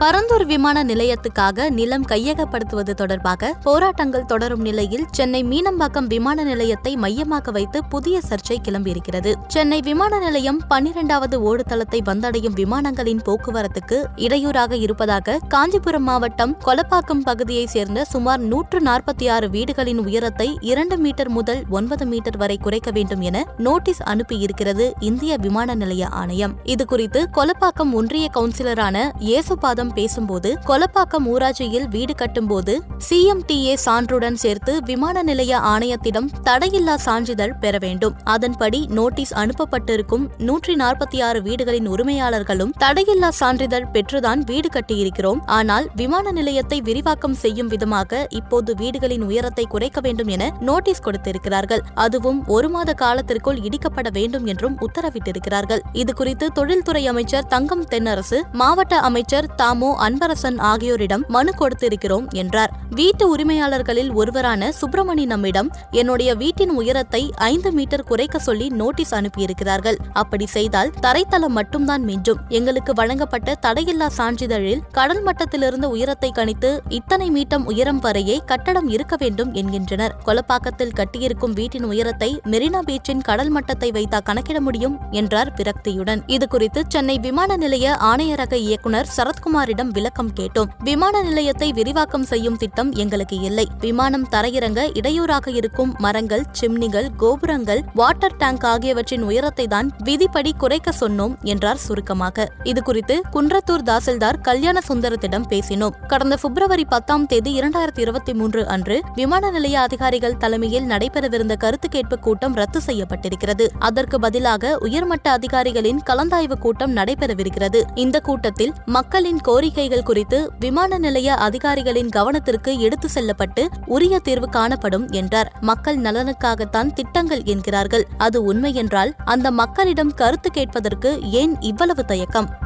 பரந்தூர் விமான நிலையத்துக்காக நிலம் கையகப்படுத்துவது தொடர்பாக போராட்டங்கள் தொடரும் நிலையில் சென்னை மீனம்பாக்கம் விமான நிலையத்தை மையமாக வைத்து புதிய சர்ச்சை கிளம்பியிருக்கிறது. சென்னை விமான நிலையம் பன்னிரண்டாவது ஓடுதளத்தை வந்தடையும் விமானங்களின் போக்குவரத்துக்கு இடையூறாக இருப்பதாக காஞ்சிபுரம் மாவட்டம் கொலப்பாக்கம் பகுதியைச் சேர்ந்த சுமார் நூற்று நாற்பத்தி ஆறு வீடுகளின் உயரத்தை இரண்டு மீட்டர் முதல் ஒன்பது மீட்டர் வரை குறைக்க வேண்டும் என நோட்டீஸ் அனுப்பியிருக்கிறது இந்திய விமான நிலைய ஆணையம். இதுகுறித்து கொலப்பாக்கம் ஒன்றிய கவுன்சிலரான பேசும்போது கொலப்பாக்கம் ஊராட்சியில் வீடு கட்டும்போது சிஎம்டிஏ சான்றுடன் சேர்த்து விமான நிலைய ஆணையத்திடம் தடையில்லா சான்றிதழ் பெற வேண்டும். அதன்படி நோட்டீஸ் அனுப்பப்பட்டிருக்கும் நூற்றி நாற்பத்தி ஆறு வீடுகளின் உரிமையாளர்களும் தடையில்லா சான்றிதழ் பெற்றுதான் வீடு கட்டியிருக்கிறோம். ஆனால் விமான நிலையத்தை விரிவாக்கம் செய்யும் விதமாக இப்போது வீடுகளின் உயரத்தை குறைக்க வேண்டும் என நோட்டீஸ் கொடுத்திருக்கிறார்கள். அதுவும் ஒரு மாத காலத்திற்குள் இடிக்கப்பட வேண்டும் என்றும் உத்தரவிட்டிருக்கிறார்கள். இதுகுறித்து தொழில்துறை அமைச்சர் தங்கம் தென்னரசு மாவட்ட அமைச்சர் தாம் அன்பரசன் ஆகியோரிடம் மனு கொடுத்திருக்கிறோம் என்றார். வீட்டு உரிமையாளர்களில் ஒருவரான சுப்பிரமணி நம்மிடம் என்னுடைய வீட்டின் உயரத்தை ஐந்து மீட்டர் குறைக்க சொல்லி நோட்டீஸ் அனுப்பியிருக்கிறார்கள். அப்படி செய்தால் தரைத்தளம் மட்டும்தான் மிஞ்சும். எங்களுக்கு வழங்கப்பட்ட தடையில்லா சான்றிதழில் கடல் மட்டத்திலிருந்து உயரத்தை கணித்து இத்தனை மீட்டம் உயரம் வரையே கட்டடம் இருக்க வேண்டும் என்கின்றனர். கொலப்பாக்கத்தில் கட்டியிருக்கும் வீட்டின் உயரத்தை மெரினா பீச்சின் கடல் மட்டத்தை வைத்தா கணக்கிட முடியும்? என்றார் விரக்தியுடன் இதுகுறித்து சென்னை விமான நிலைய ஆணையரக இயக்குநர் அதிகாரிடம் விளக்கம் கேட்டோம். விமான நிலையத்தை விரிவாக்கம் செய்யும் திட்டம் எங்களுக்கு இல்லை. விமானம் தரையிறங்க இடையூறாக இருக்கும் மரங்கள் சிம்னிகள் கோபுரங்கள் வாட்டர் டேங்க் ஆகியவற்றின் உயரத்தை தான் விதிப்படி குறைக்க சொன்னோம் என்றார் சுருக்கமாக. இதுகுறித்து குன்றத்தூர் தாசில்தார் கல்யாண சுந்தரத்திடம் பேசினோம். கடந்த பிப்ரவரி பத்தாம் தேதி இரண்டாயிரத்தி இருபத்தி மூன்று அன்று விமான நிலைய அதிகாரிகள் தலைமையில் நடைபெறவிருந்த கருத்து கேட்பு கூட்டம் ரத்து செய்யப்பட்டிருக்கிறது. அதற்கு பதிலாக உயர்மட்ட அதிகாரிகளின் கலந்தாய்வு கூட்டம் நடைபெறவிருக்கிறது. இந்த கூட்டத்தில் மக்களின் கோரிக்கைகள் குறித்து விமான நிலைய அதிகாரிகளின் கவனத்திற்கு எடுத்து செல்லப்பட்டு உரிய தீர்வு காணப்படும் என்றார். மக்கள் நலனுக்காகத்தான் திட்டங்கள் என்கிறார்கள். அது உண்மை என்றால் அந்த மக்களிடம் கருத்து கேட்பதற்கு ஏன் இவ்வளவு தயக்கம்?